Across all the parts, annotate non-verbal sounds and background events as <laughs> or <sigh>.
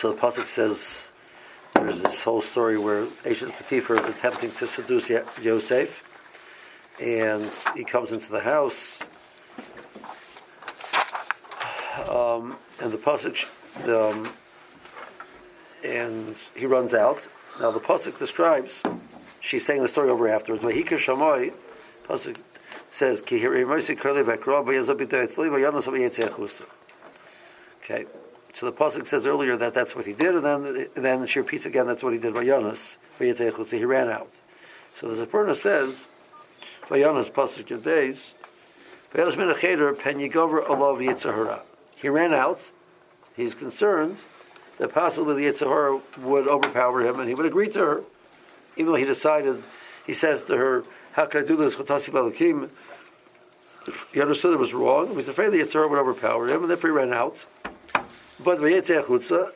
So the pasuk says there's this whole story where Eishes Potiphar is attempting to seduce Yosef, and he comes into the house, um, and the pasuk, um, and he runs out. Now the pasuk describes. She's saying the story over afterwards. Vahika Shamoy, pasuk says Okay. So the pasuk says earlier that that's what he did, and then then she repeats again that's what he did by Yonas. He ran out. So the Seforno says by Yonas pasuk Yudbeis. He ran out. He's concerned that possibly the Yitzhahara would overpower him and he would agree to her. Even though he decided, he says to her, How can I do this? He understood it was wrong. He was afraid the Yitzhahara would overpower him, and therefore he ran out. But Vayetzeh Chutza,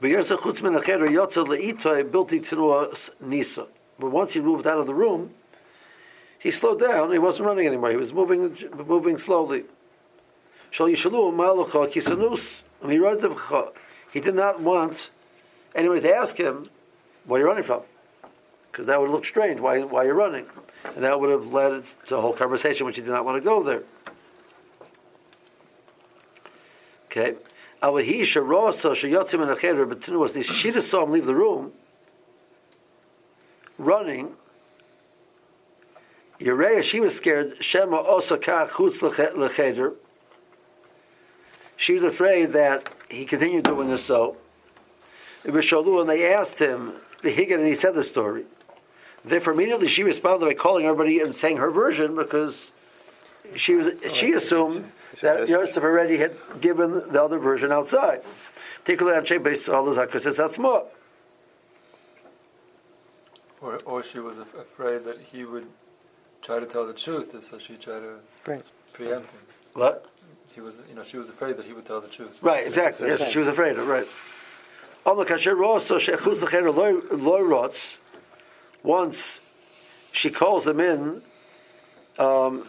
Vayerza Chutz Min Acheder Yotza Le'itoy Bilti Tiruas Nisa. But once he moved out of the room, he slowed down. He wasn't running anymore. He was moving, moving slowly. Shal Yishalu Malacha Kisanus. And he wrote the He did not want anyone to ask him, "Where you running from?" Because that would look strange. Why? Why you're running? And that would have led to a whole conversation, which he did not want to go there. Okay. She just saw him leave the room, running. Yereya, she was scared. Shema osaka chutz lecheder. She was afraid that he continued doing this so. It was Shalu, and they asked him, and he said the story. Therefore, immediately she responded by calling everybody and saying her version because she was she assumed that Yosef already had given the other version outside. Particularly on Shea based on the says that's more. Or, or she was af- afraid that he would try to tell the truth, so she tried to right. preempt him. What? He was, you know, she was afraid that he would tell the truth. Right, exactly. Yes, she was afraid of right. Once she calls them in, um,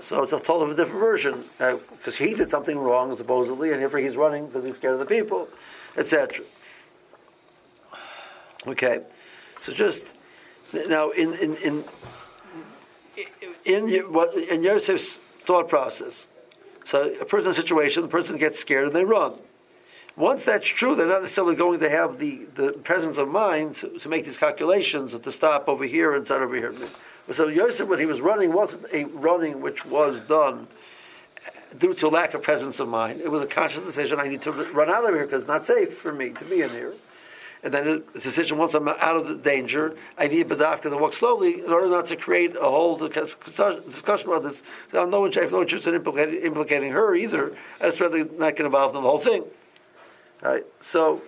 So it's a total of a different version because uh, he did something wrong supposedly, and therefore he's running because he's scared of the people, etc. Okay, so just now in in in in, in what in Yosef's thought process. So a person a situation, the person gets scared and they run. Once that's true, they're not necessarily going to have the, the presence of mind to, to make these calculations of to stop over here and start over here. So Yosef, when he was running, wasn't a running which was done due to lack of presence of mind. It was a conscious decision. I need to run out of here because it's not safe for me to be in here. And then the decision once I'm out of the danger, I need Badafka to walk slowly in order not to create a whole discussion about this. I have no, I interest in implicating, her either. I'd rather not get involved in the whole thing. Right? So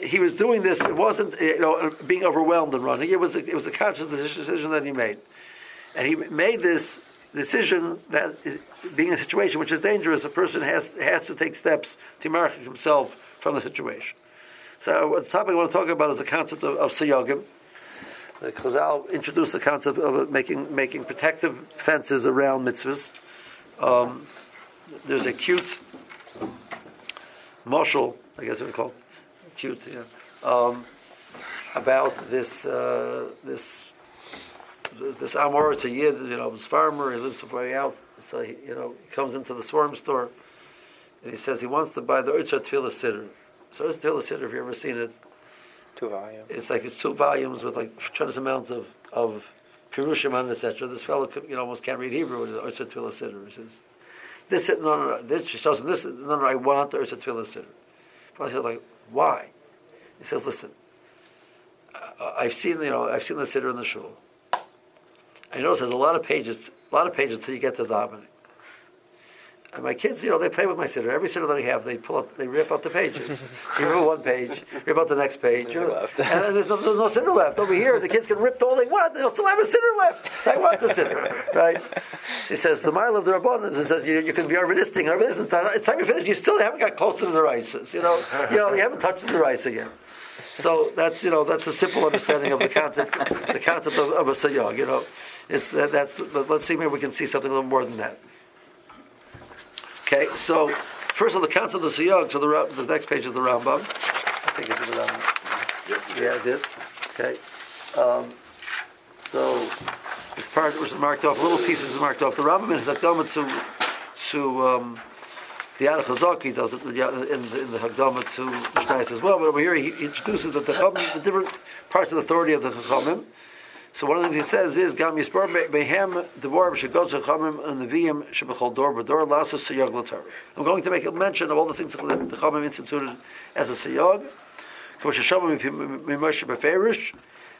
he was doing this. It wasn't you know being overwhelmed and running. It was a, it was a conscious decision that he made. And he made this decision that being in a situation which is dangerous, a person has, has to take steps to mark himself from the situation. So the topic I want to talk about is the concept of, of siyagim. The Chazal introduced the concept of making, making protective fences around mitzvahs. Um, there's a cute marshal, I guess it's called, cute, yeah, um, about this, uh, this this Amor, it's a Yid, you know, he's farmer, he lives way out, so he, you know, he comes into the swarm store, and he says he wants to buy the Urcha Tefillah Siddur. So Urcha Tefillah Siddur, if you've ever seen it, two volumes. It's like it's two volumes with like tremendous amounts of of Pirushim on etc. This fellow, you know, almost can't read Hebrew with the Urcha Tefillah Siddur. He says, this, no, no, no, this, she shows him this, no, no, I want the Urcha Tefillah Siddur. But I said, like, why? He says, listen, I've seen, you know, I've seen the Siddur in the shul. I notice there's a lot of pages, a lot of pages until you get to davening. And my kids, you know, they play with my siddur. Every siddur that I have, they pull out, they rip out the pages. <laughs> you rip one page, rip out the next page, you know, and then there's no, there's no siddur left over here. The kids can rip all they want. They'll still have a siddur left. I want the siddur, <laughs> right? She says the mile of the rabbanon. It says you, you can be arvidisting, arvidisting. It's time you finish. You still haven't got close to the rices. You know, you know, you haven't touched the rice again. So that's you know that's a simple understanding of the concept, the concept of, of a sayog. You know, it's that, that's. Let's see, maybe we can see something a little more than that. Okay, so first of all, the concept of the sayog. So the, the next page is the Rambam. I think it's the Rambam. Yeah, it did. Okay. Um, so this part was marked off. Little pieces marked off. The Rambam is Hakdama to to um, the Arach Hazaki does it in the, in the Hakdama to as well. But over here he introduces the, the different parts of the authority of the Chachamim. So one of the things he says is Gam Yisbar Behem Devorim Shegod Chachamim and the Viyim Shebechol Dor B'Dor Lasa Siyog Latar. I'm going to make a mention of all the things that the Chachamim instituted as a Siyog.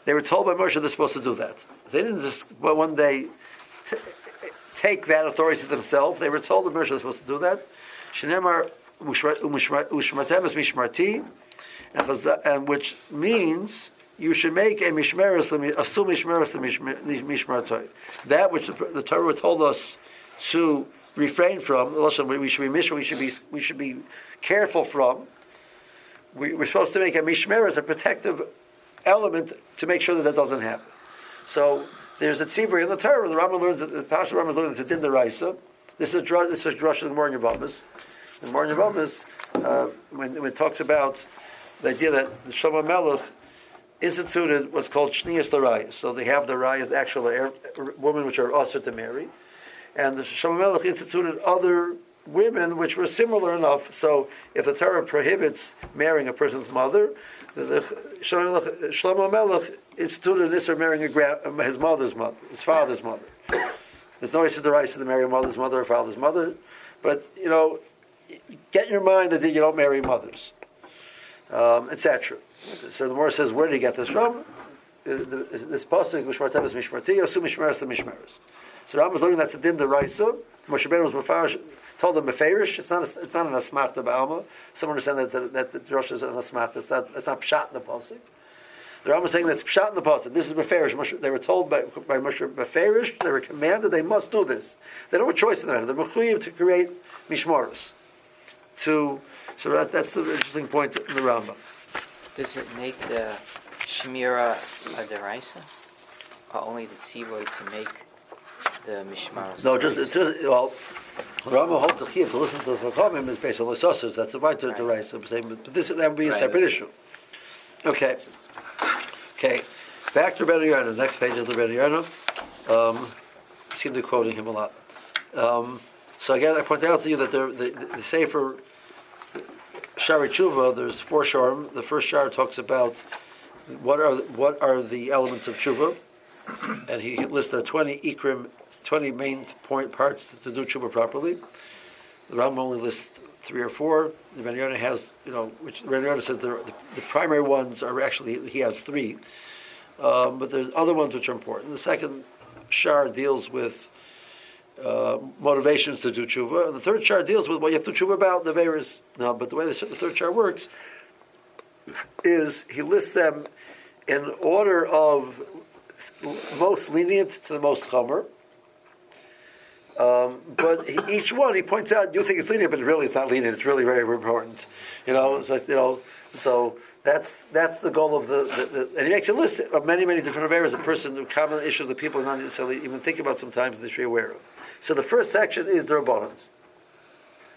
They were told by Moshe they're supposed to do that. They didn't just one day t- take that authority to themselves. They were told by Moshe they're supposed to do that. Shenemar Ushmatem is Mishmarti, and which means you should make a mishmeres, assume mishmeres mishmartoy. That which the, Torah told us to refrain from. Listen, we should be mishmer. We should be we should be careful from. We, are supposed to make a Mishmeres, a protective element to make sure that that doesn't happen. So there's a tzibur in the Torah. The Rambam learns that the Pasha Rambam learns it's a din deraisa. This is this is Drush in the Morning Yavamas. The Morning Yavamas, uh, when, when it talks about the idea that the Shlomo Melech instituted what's called Shniyas Larayas. So they have the Rayas, actual women which are also to marry. And the Shlomo Melech instituted other women which were similar enough. So if the Torah prohibits marrying a person's mother, the, the Shlomo Melech instituted this or marrying a his mother's mother, his father's mother. There's no issue to right to marry a mother's mother or father's mother, but you know, get in your mind that you don't marry mothers, um, etc. So the Morah says, where did he get this from? This pasuk, Mishmartem is Mishmarti, Yosu Mishmeres the Mishmeres. So Ram was learning that's a din the Raisa. Moshe Ben was Mefarish, told them Mefarish. It's not, a, it's not an Asmachta Ba'alma. Some understand that, that, that the Rosh is an Asmachta. It's not, it's not Pshat in the pasuk. The Rambam is saying that's Pshat in the pasuk. This is Mefarish. They were told by, by Moshe Mefarish, they were commanded they must do this. They don't have a choice in the matter. They're Mechuyiv to create Mishmaris. To, so that, that's the interesting point in the Rambam. Does it make the Shemira a deraisa? Or only the tzivoi to make the mishmar? No, just, just well, Rama holds the chiyuv to listen to the Chachamim is based on the sausage. That's the right to deraisa. But this that would be a separate issue. Okay, okay. Back to Rabbeinu Yonah. Next page is the Rabbeinu Yonah. Um, I seem to be quoting him a lot. Um, so again, I point out to you that the, the, the Sefer Shaarei Tshuva, there's four sharim. The first shar talks about what are what are the elements of tshuva, and he lists there twenty ikrim, twenty main point parts to do tshuva properly. The Ram only lists three or four. The Ben has, you know, which the says the, the, primary ones are actually he has three, um, but there's other ones which are important. The second shar deals with uh, motivations to do tshuva. And the third chart deals with what you have to tshuva about the various. Now, but the way the, the third chart works is he lists them in order of most lenient to the most chomer. Um, but each one he points out, you think it's lenient, but really it's not lenient. It's really very important. You know, it's you know. So that's that's the goal of the, the, the, and he makes a list of many many different areas. A person, the common issues that people not necessarily even think about sometimes they should be aware of. So the first section is the Rabbanans.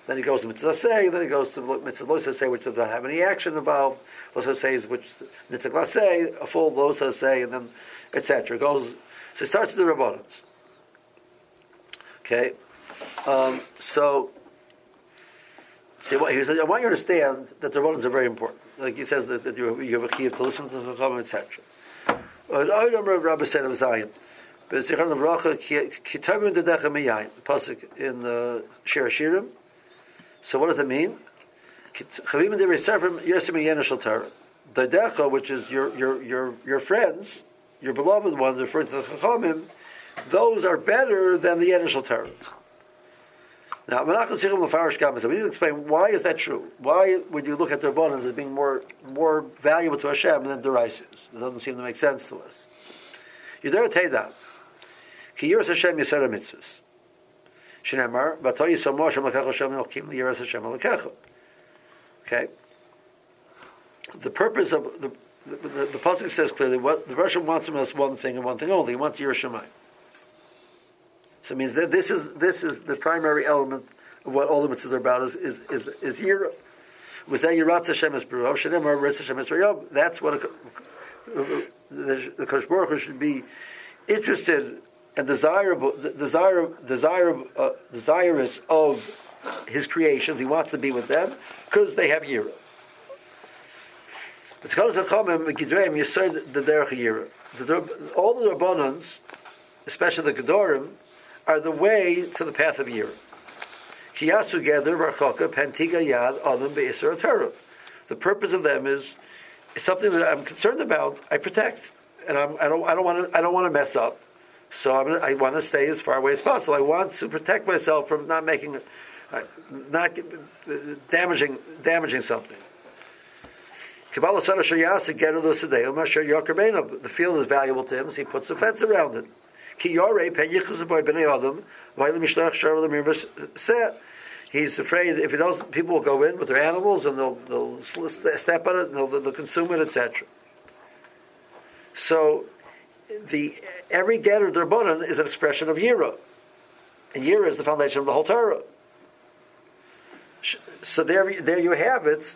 Then he goes to Mitzvah Say, then he goes to Mitzvah Lo Say, which doesn't have any action involved. Lo Say is which Mitzvah Say, a full Lo Say, and then etc. Goes. So it starts with the Rabbanans. Okay, um, so. See, what he says, I want you to understand that the Rabbanans are very important. Like he says that, that you, you have a key to listen to the Chacham, etc. I remember Rabbi said of Zion. B'zichron Avracha kitabim dedecha miyayin. Pasuk in the Shir Shirim. So what does it mean? Chavim and Divrei Yosim Yenishal Torah. Dedecha, which is your your your your friends, your beloved ones, referring to the Chachamim, those are better than the initial Torah. Now, Menachem Tzichem Lefarish Gamas. We need to explain why is that true. Why would you look at the Rabbanans as being more more valuable to Hashem than the Rises? It doesn't seem to make sense to us. You dare take that. Ki Yiras Hashem Yisera Mitzvahs. Shneimar, Batoy Yisam Hashem Lekecha Hashem Elkim Yiras Hashem Lekecha. Okay. The purpose of the the, the, the pasuk says clearly what the Russian wants from us one thing and one thing only. He wants Yerushalayim. So it means that this is this is the primary element of what all the mitzvahs are about is is is, is Yira. Was that Yirat Hashem is Hashem That's what a, the, the Kosh Baruch Hu should be interested and desirable, desire, desire, uh, desirous of his creations. He wants to be with them because they have Yira. But to said the Derech Yira. All the Rabbanans, especially the Gedorim, are the way to the path of Yira. Kiyasu Yad. The purpose of them is, something that I'm concerned about. I protect, and I'm, I don't. I don't want to. I don't want to mess up. So I'm, i want to stay as far away as possible. I want to protect myself from not making, uh, not damaging, damaging something. The field is valuable to him, so he puts a fence around it. He's afraid if he does, people will go in with their animals and they'll, they'll step on it and they'll, they'll consume it, etc. So, the every getter derbanan is an expression of yira, and yira is the foundation of the whole Torah. So there, there you have it.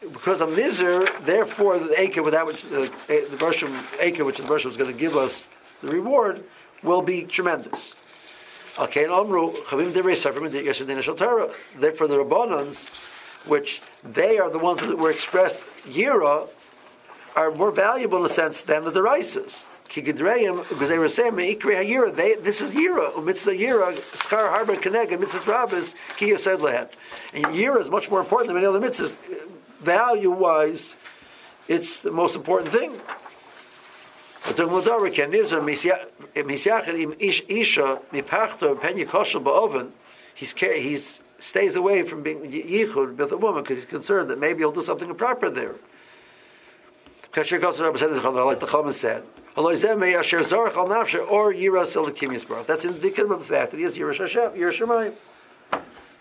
because of miser, therefore the acre without which the, the Russian acre which the Russian was going to give us the reward will be tremendous. Okay, Therefore, the Rabbanans, which they are the ones that were expressed Yira, are more valuable in a sense than the Derisas. Because they were saying, Yira, they, this is Yira, mitzvah Yira, Schar Harbor Keneg, mitzvah Rabbis, Ki Yosed Lehet. And Yira is much more important than many other mitzvahs value wise, it's the most important thing. He's he stays away from being yichud with a woman because he's concerned that maybe he'll do something improper there. Like the Chama said, or That's indicative of the fact that he is Yiras Hashem, Yiras.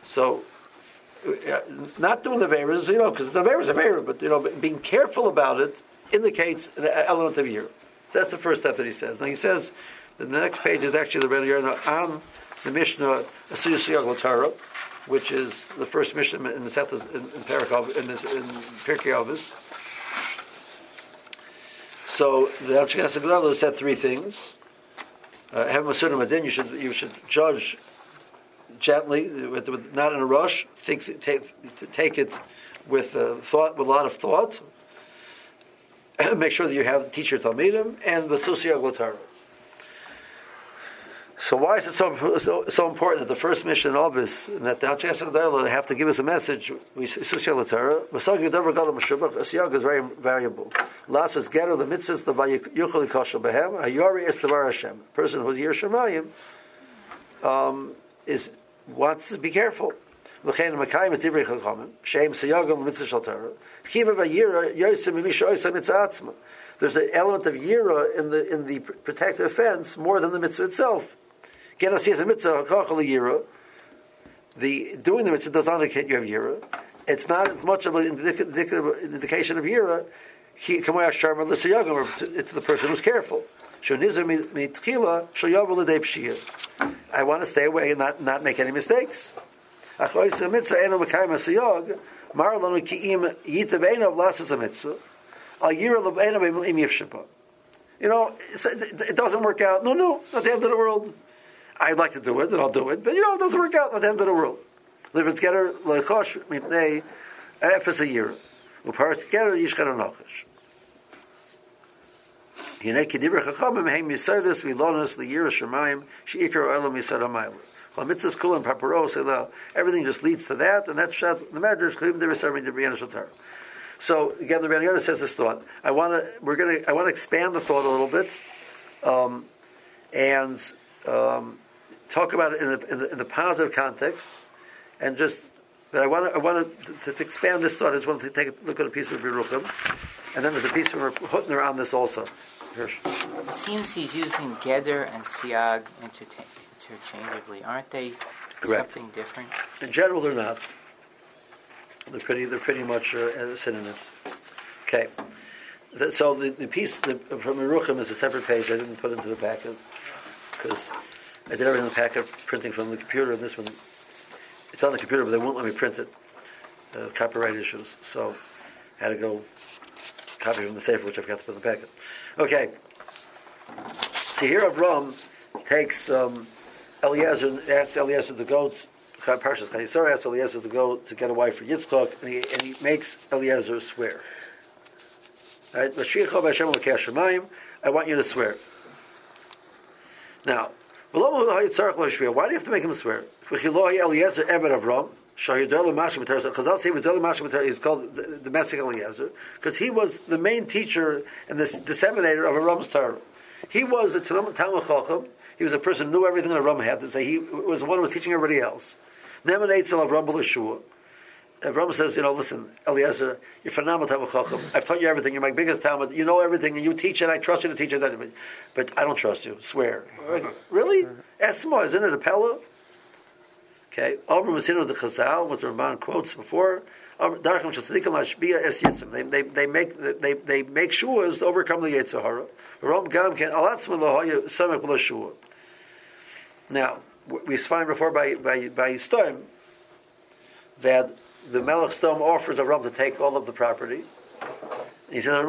So not doing the Veras, you know, because the Veras are Veras, but, you know, being careful about it indicates the element of year. So that's the first step that he says. Now he says, that the next page is actually the Rebbe on the Mishnah Asuyah Torah, which is the first Mishnah in the Sethas, in, in Parakov, in, this, in Pirkei Avos. So the Alchikasa Gedala said three things. Uh, have Adin, you should you should judge gently, with, with, not in a rush. Think, take, take it with uh, thought, with a lot of thought. <clears throat> Make sure that you have teacher talmidim and the Glotara. So why is it so, so, so important that the first mission of this, and that the Hachas have to give us a message? We Susia Glotara. Masagi Dover Gadol Meshubach. Asiyag is very variable. Last is Gero the mitzvahs the Vayuchali Kosher Behem. Hayori is Tavar Hashem. Person who's Yer Shemayim um, is wants to be careful. L'chein. There's an element of yira in the in the protective fence more than the mitzvah itself. As a mitzvah hakachal yira. The doing the mitzvah does not indicate you have yira. It's not as much of an indication of yira. It's the person who's careful. I want to stay away and not, not make any mistakes. You know, it doesn't work out. No, no, not the end of the world. I'd like to do it, and I'll do it, but you know, it doesn't work out. Not the end of the world. Liver together, loichosh mipnei efes a year. Uparis together, yishkan anochish. Hine kidibra chachamim heim yisaidus vilonus liyir shemayim sheikar yisad everything just leads to that, and that's the madrash. Chayim the serving the Shatar. So again, the Brianna says this thought. I want to we're going to I want to expand the thought a little bit, um, and um, talk about it in the, in the, in the positive context, and just but I want to, I want to, to, expand this thought. I just want to take a look at a piece of Biruchim, and then there's a piece from Hutner on this also. It seems he's using Geder and Siag interchangeably. Aren't they Correct. something different? In general, they're not. They're pretty. They're pretty much uh, synonyms. Okay. so the, the piece the, from Yeruchim is a separate page. I didn't put into the packet because I did everything in the packet printing from the computer, and this one it's on the computer, but they won't let me print it. Uh, copyright issues. So I had to go copy from the safe, which I forgot to put in the packet. Okay. So here Avram takes um, Eliezer, asks Eliezer to go. Parshas Chayei Sarah asks Eliezer to go to get a wife for Yitzchak, and he, and he makes Eliezer swear. Right? I want you to swear. Now, why do you have to make him swear? Eliezer Eved Avram. Chazal say is called the Dammesek Eliezer because he was the main teacher and the disseminator of Avram's Torah. He was a Talmud Chacham. He was a person who knew everything that Avram had to say. He was the one who was teaching everybody else. Neman of Avram B'Lashua. Avram says, you know, listen, Eliezer, you're phenomenal Talmud Chacham. I've taught you everything. You're my biggest Talmud. You know everything, and you teach it. I trust you to teach it. But I don't trust you. Swear. Really? More. Isn't it a Pella? Okay. Amr Masino the Chazal, what the Ramban quotes before. They they they make they they make sure to overcome the Yetzirah. Now we find before by by by that the Melech Sedom offers a Ram to take all of the property. He says, I,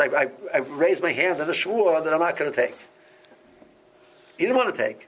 I, I raised my hand in a shvua that I'm not going to take. He didn't want to take.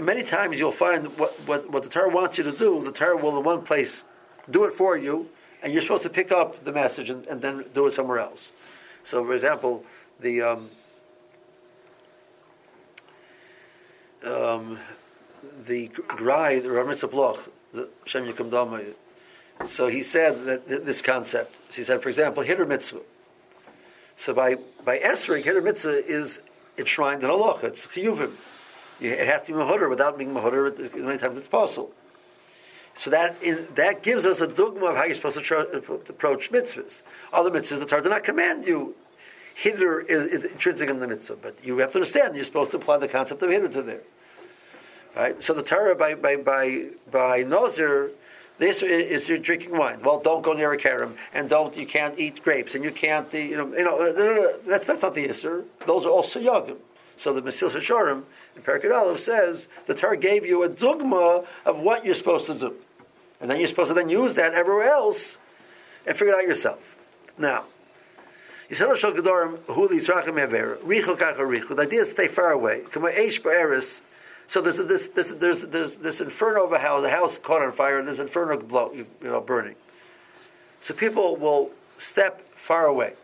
many times you'll find what, what, what the Torah wants you to do, the Torah will in one place do it for you, and you're supposed to pick up the message and, and then do it somewhere else. So, for example, the um, um, the Grai, the the Shem Yikum Dama, so he said that this concept. So he said, for example, Hitter Mitzvah. So by by Esrog, Hitter Mitzvah is enshrined in Allah. It's Chiyuvim. It has to be mahudr without being mahudr as many times it's possible. So that that gives us a dogma of how you're supposed to, approach mitzvahs. Other mitzvahs, the Torah does not command you. Hiddur is, is, intrinsic in the mitzvah, but you have to understand you're supposed to apply the concept of hiddur to there. Right? So the Torah by by by by Nazir, this is you're drinking wine. Well, don't go near a karam, and don't you can't eat grapes, and you can't you know you know that's that's not the issur. Those are all suyagim. So the Mesillas Yesharim in Perkid Aleph says the Torah gave you a dogma of what you're supposed to do. And then you're supposed to then use that everywhere else and figure it out yourself. Now, Yisrael Shal Gedorim, Hu Yisrachim Hever, Richu Kacha. The idea is stay far away. So there's this, this, there's, there's this inferno of a house, a house caught on fire, and there's inferno blow, you know, burning. So people will step far away.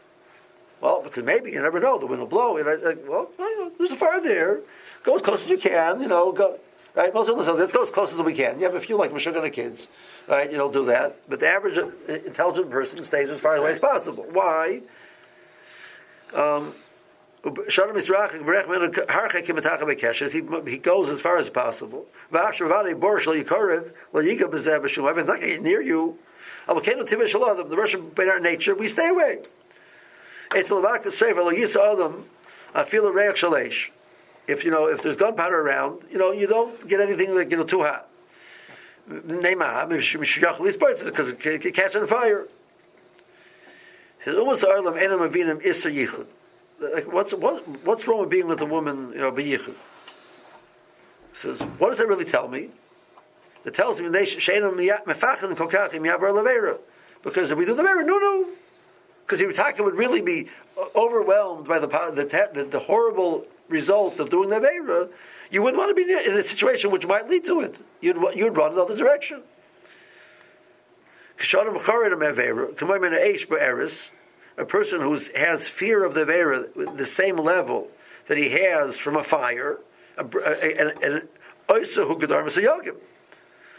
Well, because maybe you never know, the wind will blow. And I, I, well, there's a fire there. Go as close as you can. You know, go right. Most people say, let's go as close as we can. You have a few like Meshuggah kids, right? You don't do that. But the average uh, intelligent person stays as far away as possible. Why? Um, he, he goes as far as possible. Not going to get near you. The Russian by nature, we stay away. It's. If you know if there's gunpowder around, you know you don't get anything like you know too hot. Because it can catch on fire. He says. Like, what's, what, what's wrong with being with a woman, you know, B'yichud? He says, what does that really tell me? It tells me, because if we do the Levera, no, no. Because Yitzhak would really be overwhelmed by the, the, the, the horrible result of doing the Levera, you wouldn't want to be in a situation which might lead to it. You'd, you'd run in the other direction. A person who has fear of the Vera, the same level that he has from a fire, and also who could arm. That's.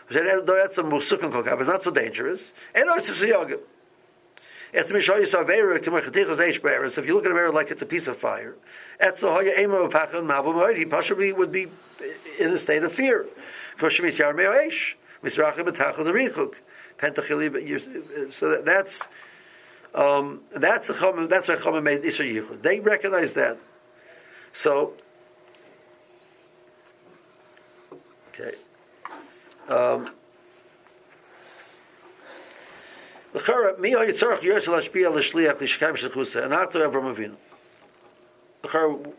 It's not so dangerous. And also avera be'eres. If you look at a mirror like it's a piece of fire, he possibly would be in a state of fear. So that, that's, um, that's a chum, that's why chum made Isra Yichud. They recognize that. So, okay. Um, L'chara, mi ha yitzarach yos lashpia l'shliach l'shkayim shlechusa, and after Avram Avinu. L'chara,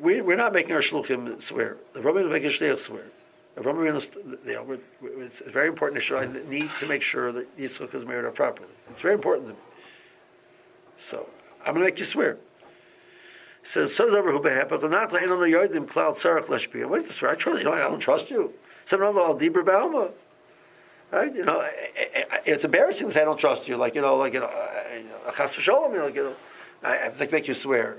we, we're not making our shluchim swear. The Avram is making shliach swear. Avram Avinu, you know, it's a very important issue. I need to make sure that Yitzchak is married out properly. It's very important to me. So, I'm going to make you swear. Says, so over who but the not la inon yodim cloud sarach. What is this? I trust you. I don't trust you. Some of all dibur ba'alma. Right? You know, it's embarrassing to say I don't trust you. Like, you know, like, you know, chas v'sholom, you know, like, you know, I, I make you swear.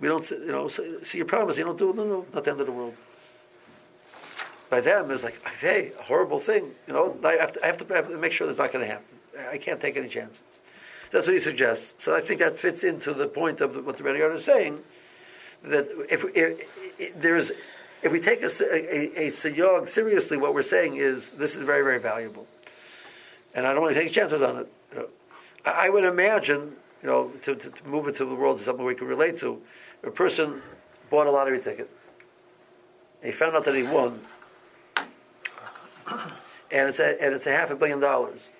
we don't, you know, see your promise, you don't do it, no, no, not the end of the world. By them, it's like, hey, a horrible thing, you know, I have to, I have to, I have to make sure that's not going to happen. I can't take any chances. That's what he suggests. So I think that fits into the point of what the Rebbe is saying, that if, if, if there's if we take a, a, a siyog seriously, what we're saying is this is very, very valuable. And I don't want to take chances on it. You know, I, I would imagine, you know, to, to, to, move it to the world to something we can relate to, a person bought a lottery ticket. He found out that he won. And it's a, and it's a half a billion dollars.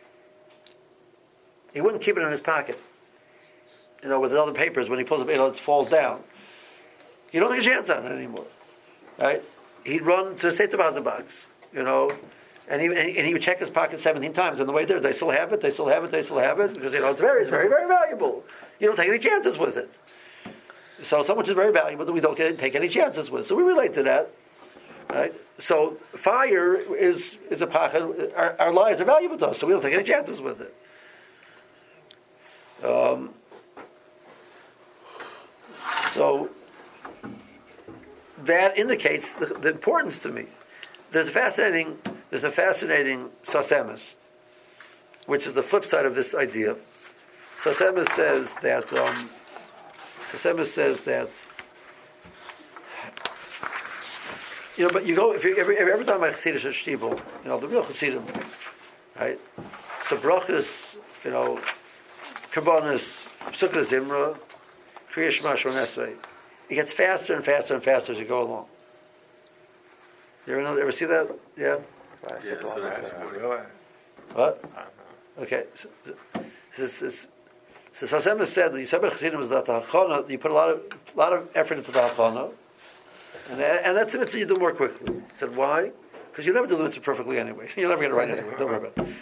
He wouldn't keep it in his pocket. You know, with the other papers, when he pulls it, you know, it falls down. You don't take a chance on it anymore right? He'd run to say deposit box, you know, and he, and he would check his pocket 17 times on the way there. They still have it, they still have it, they still have it, because, you know, it's very, it's very, very valuable. You don't take any chances with it. So, so much is very valuable that we don't get, take any chances with. So we relate to that, right? So fire is, is a pocket, our, our lives are valuable to us, so we don't take any chances with it. Um, so that indicates the, the, importance to me. There's a fascinating, there's a fascinating Sfas Emes, which is the flip side of this idea. Sfas Emes says that um, Sfas Emes says that you know, but you go if you every every time I see this shtibel, you know, the real chassidim, right? So brachas, you know, kabbanis, sukkah zimra, kriyash mashon esrei. It gets faster and faster and faster as you go along. You ever, know, ever see that? Yeah? yeah so what? Okay. So, so, so, so Hashem has said that Yisrael Chassidim is that the hachana, you put a lot of a lot of effort into the hachana, and, and that's the mitzvah you do more quickly. He said, why? Because you never do the mitzvah perfectly anyway. <laughs> You're never going to write it anyway. Don't worry about it.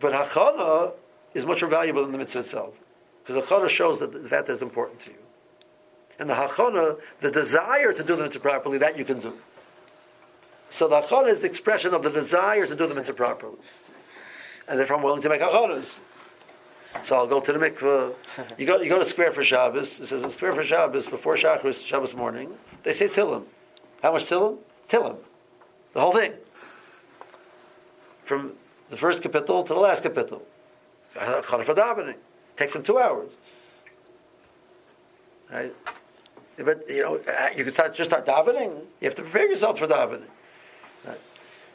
But hachana is much more valuable than the mitzvah itself. Because hachana shows that the fact that it's important to you and the hachana, the desire to do the mitzvah properly, that you can do. So the hachana is the expression of the desire to do the mitzvah properly. And therefore I'm willing to make hachanas. So I'll go to the mikveh. You go, you go to square for Shabbos. It says in square for Shabbos, before Shacharis, Shabbos morning, they say Tillim. How much Tillim? Tillim. The whole thing. From the first capital to the last capital. Takes them two hours. Right? But you know, uh, you can start just start davening. You have to prepare yourself for davening. Right?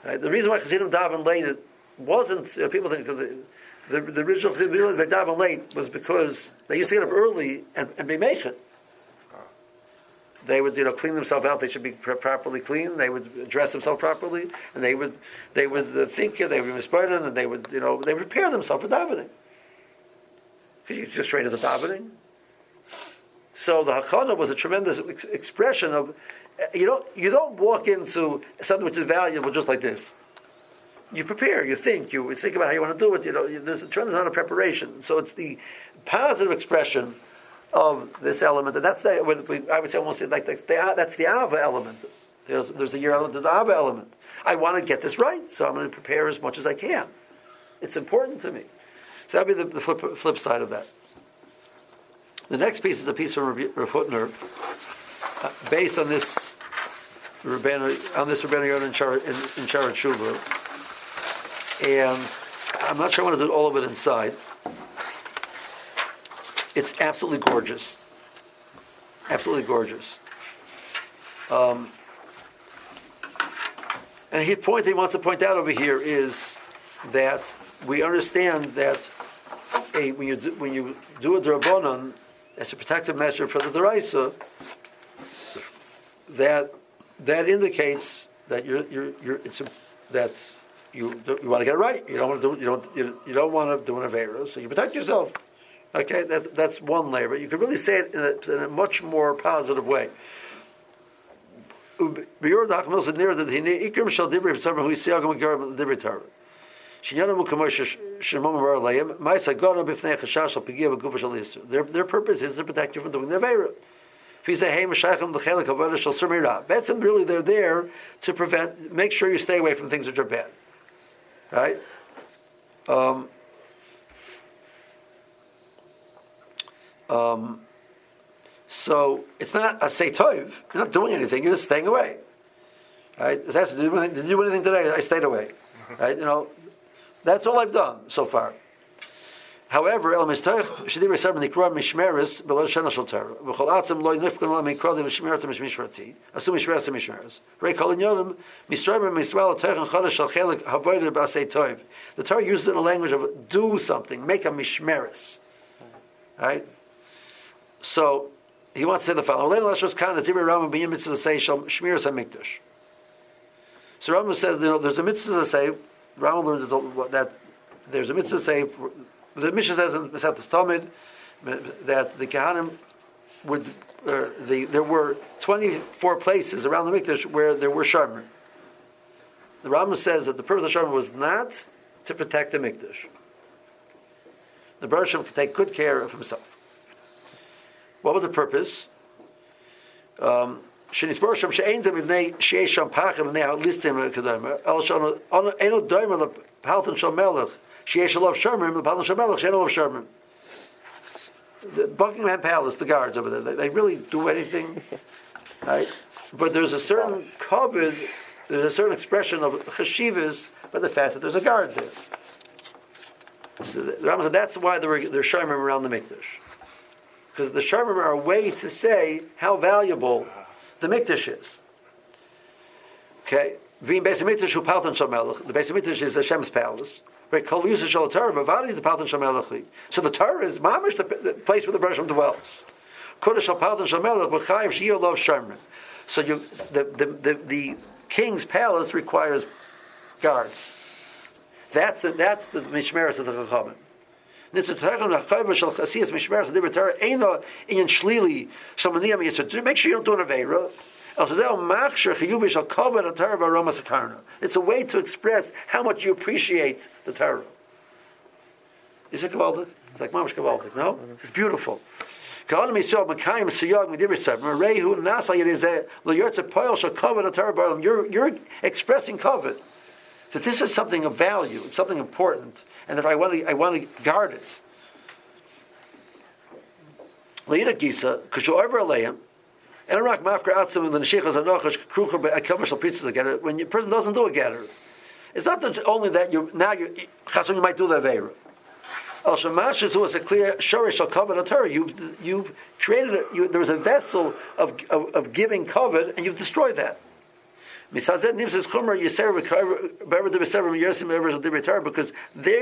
Right? The reason why Chassidim daven late it wasn't you know, people think the, the, the original Chassidim they daven late was because they used to get up early and, and be making. They would, you know, clean themselves out. They should be properly clean. They would dress themselves properly, and they would, they would uh, think, they would be misburdened, and they would, you know, they would prepare themselves for davening. Because you just straight to the davening. So the Hakana was a tremendous ex- expression of you don't you don't walk into something which is valuable just like this. You prepare, you think, you think about how you want to do it. You know, there's a tremendous amount of preparation. So it's the positive expression of this element, and that's the I would say almost like the, that's the Ava element. There's there's the year element, there's the Ava element. I want to get this right, so I'm going to prepare as much as I can. It's important to me. So that'd be the, the flip, flip side of that. The next piece is a piece from Rav Hutner, uh, based on this Rabbanu, on this Rabbanu Yonah in Shara, in, in. And I'm not sure I want to do all of it inside. It's absolutely gorgeous. Absolutely gorgeous. Um, and he point he wants to point out over here is that we understand that a, when you do, when you do a drabonon, as a protective measure for the deraisa, that that indicates that you're you're, you're it's a, that you you want to get it right. You don't want to do you don't you, you don't want to do an avera, so you protect yourself. Okay, that, that's one layer, but you can really say it in a, in a much more positive way. Their, their purpose is to protect you from doing the Avera. If you say, hey, Meshachim, the Chelik Avodah Shal that's really they're there to prevent, make sure you stay away from things which are bad. Right? Um, um, so it's not a say tov. You're not doing anything. You're just staying away. Right? It has to do anything, did you do anything today? I stayed away. Right? You know, that's all I've done so far. However, el mistoich shediv yisar b'nikra mishmeres below shana shel Torah. V'chol atzim loy nifkan lo mishmeres to mishmerati. Asu mishmeres to mishmeres. Rei kol inyonim misroim miswel toich chodesh shel chelik havoyder b'asei toiv. The Torah uses it in a language of do something, make a mishmeres. Right? So, he wants to say the following. Leil Lashos Khan, the Tibri Rambam b'yim mitzvah say shmiras ha-mikdash. So Rambam says, you know, there's a mitzvah to say Rambam learns that there's a mitzvah to say the Mishnah says in Masechet Tamid that the Kahanim would, uh, the, there were 24 places around the Mikdash where there were Sharmer. The Rambam says that the purpose of Sharmer was not to protect the Mikdash. The Bereshim could take good care of himself. What was the purpose? Um, שנסבור Sheesh Alav Sherman, the Palace of Melech, Sheesh Love Sherman. The Buckingham Palace, the guards over there, they, they really do anything, <laughs> right? But there's a certain covet, there's a certain expression of cheshivas by the fact that there's a guard there. So the Rambam said that's why there were there around the mikdash, because the sharmim are a way to say how valuable the mikdash is. Okay, the base mikdash who The base mikdash is Hashem's palace. Right? Shal Torah, the. So the Torah is mamish the, the place where the Bereshim dwells. Shal. So you, the, the, the, the king's palace requires guards. That's the, that's the mishmeres of the Chachamim. This is talking chayva shel chasiyas mishmeres of the Torah. Eino in shlili shamaniyam yitzur. Make sure you don't do an aveira. Oh, it's a way to express how much you appreciate the Torah. Is it Kavaldik? It's like Mamash Kavaldik, no? It's beautiful. You're, you're expressing covet. That this is something of value, something important, and that I want to, I want to guard it. Aleim, and Iraq Mafkar Atzim, the Neshichas Anochash, Krucher, Akavar Pizza together, when a person doesn't do a getter. It's not that only that you now you Chasun you might do the Aveira. Al Shemashis was a clear shorish al kavod Torah. You you created a, you, there was a vessel of, of, of giving kavod, and you've destroyed that. Because there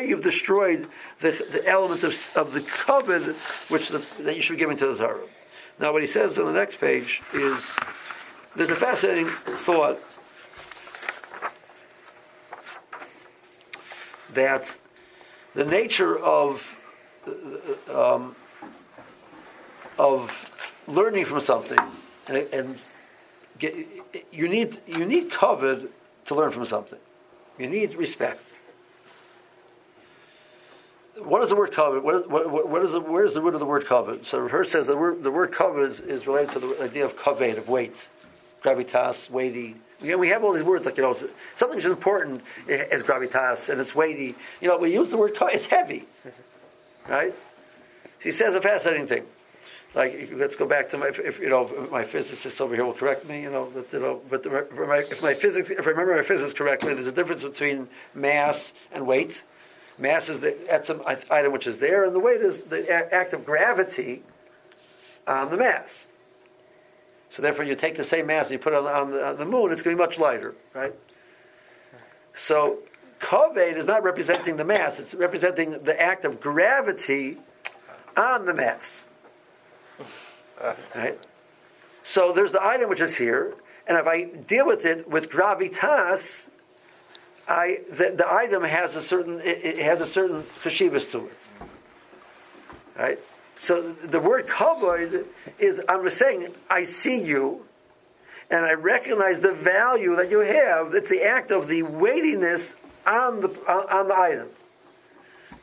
you've destroyed the, the element of, of the kavod which the, that you should be giving to the Torah. Now, what he says on the next page is there's a fascinating thought that the nature of um, of learning from something and, and get, you need you need kavod to learn from something. You need respect. What is the word kavod? What, what, is the, where is the root of the word kavod? So Hirsch says the word, the word kavod is, is related to the idea of kaved, of weight, gravitas, weighty. We have all these words like you know something is important as gravitas and it's weighty. You know, we use the word it's heavy, right? He says a fascinating thing. Like, let's go back to my, if, you know, my physicist over here will correct me. You know, that, you know, but the, my, if my physics, if I remember my physics correctly, there's a difference between mass and weight. Mass is the some item which is there, and the weight is the act of gravity on the mass. So therefore, you take the same mass and you put it on the, on the, on the moon, it's going to be much lighter, right? So Kaved is not representing the mass; it's representing the act of gravity on the mass. <laughs> Right? So there's the item which is here, and if I deal with it with gravitas, I the, the item has a certain it, it has a certain chashivas to it. Right? So the word kavod is I'm saying I see you, and I recognize the value that you have. It's the act of the weightiness on the on the item.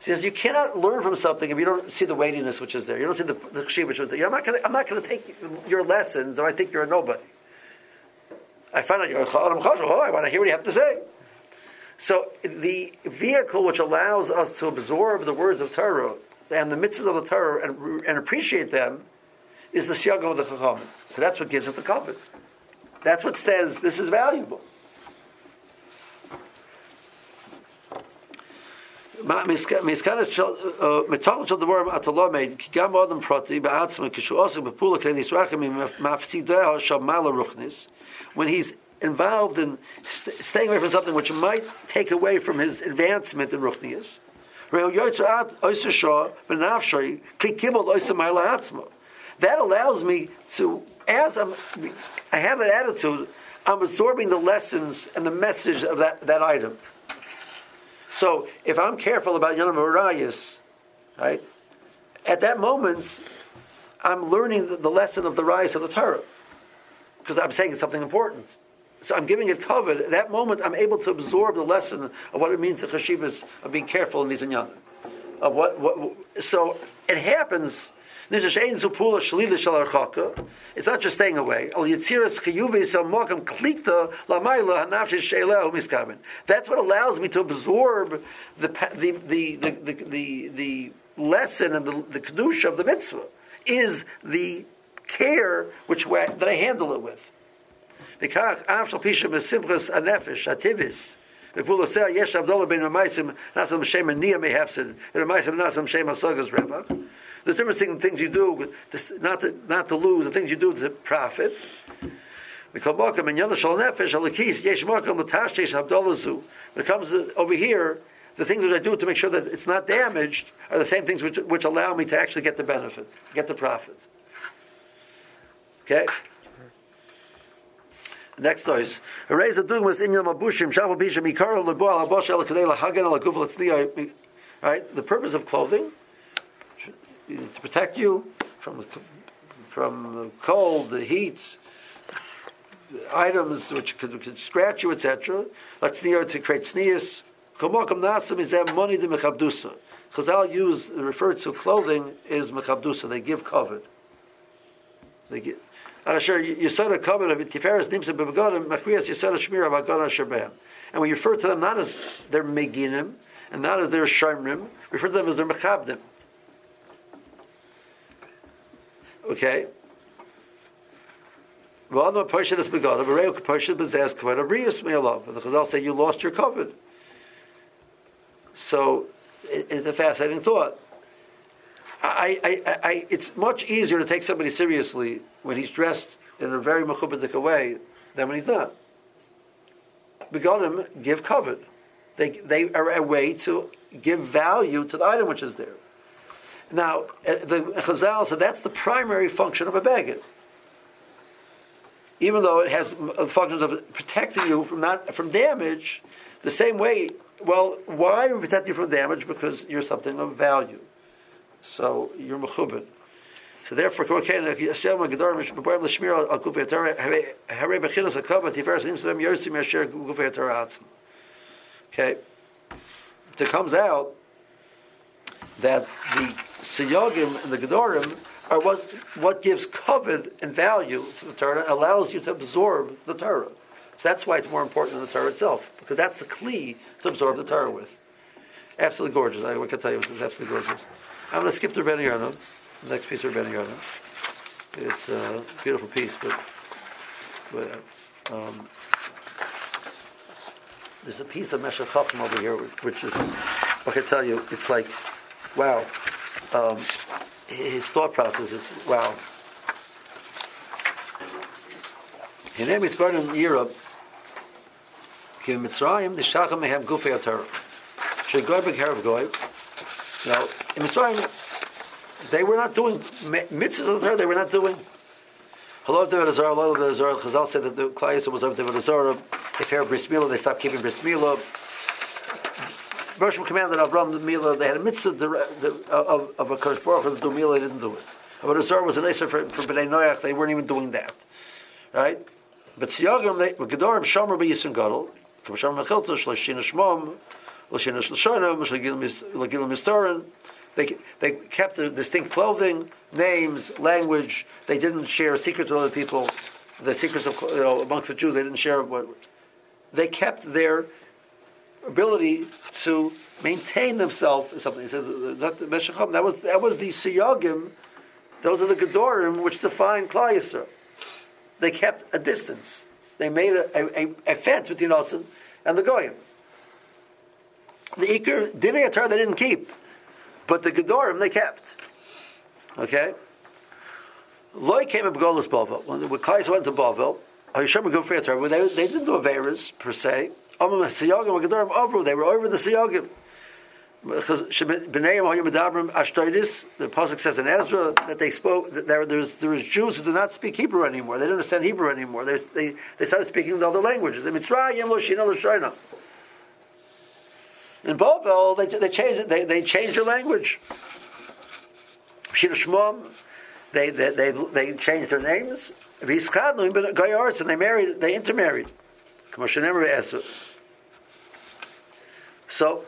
She says you cannot learn from something if you don't see the weightiness which is there. You don't see the the which is there. I'm not going. I'm not going to take your lessons if I think you're a nobody. I find out you're a Oh, I want to hear what you have to say. So the vehicle which allows us to absorb the words of Torah and the mitzvahs of the Torah and, and appreciate them is the shiyagam of the chacham. So that's what gives us the confidence. That's what says this is valuable. מסכנת של, מתוכן של דבר אתה לומד, כי גם אדם פרטי בעצמו, כשהוא עוסק בפעולה כדי נשרחם ממפסידיה של מעלה רוחניס, when he's involved in st- staying away from something which might take away from his advancement in ruchnius, that allows me to, as I'm, I have that attitude, I'm absorbing the lessons and the message of that, that item. So if I'm careful about Yonam Arayas, right, at that moment, I'm learning the, the lesson of the rise of the Torah because I'm saying it's something important. So I'm giving it cover. At that moment, I'm able to absorb the lesson of what it means to chashivas of being careful in these inyanim. Of what, what, so it happens. It's not just staying away. That's what allows me to absorb the the the the, the, the lesson and the, the kedusha of the mitzvah is the care which that I handle it with. וכך, אף של פי שבשמחס הנפש, הטיביס, ופעול עושה, יש הבדולה בין המייסים, נעשה בשם מניע מהפסד, ולמייסים נעשה בשם הסוגס רווח. There's difference in things you do, not to, not to lose, the things you do to profit. When it comes to, over here, the things that I do to make sure that it's not damaged are the same things which, which allow me to actually get the benefit, get the profit. Okay? Next a dugmas in gufel Right. The purpose of clothing is to protect you from from the cold, the heat, items which could, could scratch you, etc. Let's to create sneas. Komokum nasim is that money the mechabdusa. Chazal use refer to clothing is mechabdusa. They give covered. They give. Asher Yisod Kabbalah Tiferes Nimsa Bebegodim Machrias Yisod Shmir Abagon Shabam. And we refer to them not as their Meginim and not as their Shomrim, refer to them as their Mechabdim. Okay? Well, no Parshat is begotten. Bereu Parshat Bezaz Kavod Abrius Me'alav. The Chazal say you lost your kavod. So it's a fascinating thought. I, I, I, it's much easier to take somebody seriously when he's dressed in a very mechubadik way than when he's not. Begonim give kavod. They, they are a way to give value to the item which is there. Now, uh, the Chazal said that's the primary function of a baggage. Even though it has functions of protecting you from not from damage, the same way. Well, why are we protecting you from damage? Because you're something of value. So you're mechubin. So therefore, okay, it comes out that the siyogim and the gedorim are what what gives kavod and value to the Torah, allows you to absorb the Torah. So that's why it's more important than the Torah itself, because that's the kli to absorb the Torah with. Absolutely gorgeous. I can tell you, it's absolutely gorgeous. I'm going to skip the Ben Yarnum, the next piece of Ben Yarnum. It's a beautiful piece, but, but um, there's a piece of Meshech Chochmah over here, which is, I can tell you, it's like, wow. Um, his thought process is, wow. His name is born in Europe. in Mitzrayim, the Shacham have gufei atar. Shegoy b'kerev goy. Now, in Mitzrayim, they were not doing mitzvahs Torah, they were not doing. Hello, Avodah Zarah, hello, Avodah Zarah. Chazal said that the Klai was of Avodah Zarah. If they're bris milah, they stopped keeping bris milah. Moshe commanded Avram the milah. They had a mitzvah uh, of, of a Kodesh Baruch the do milah, they didn't do it. But Azar was an nicer for, for Bnei Noach, they weren't even doing that. Right? But Siyagim, they, Gedorim, Shomer, B'Yisrael Gadol, K'Mashem Mechilta, Shlashina Shmom, they, they kept their distinct clothing, names, language. They didn't share secrets with other people. The secrets of you know amongst the Jews, they didn't share. What, they kept their ability to maintain themselves. Something he says that was that was the siyagim. Those are the gedorim which define Klal They kept a distance. They made a, a, a fence between us and, and the goyim. The Iker, Dinei Torah they didn't keep, but the Gedorim they kept. Okay? Loi came up Golas Bavel. When the Kais went to Bavel, they, they didn't do Averas per se. They were over the Siyagim. The pasuk says in Ezra that they spoke that there, there's there was Jews who do not speak Hebrew anymore. They don't understand Hebrew anymore. They, they, they started speaking the other languages. The Mitzrayim lo in Babel, they, they changed they, they their language. They, they, they, they changed their names. And they married, they intermarried. So,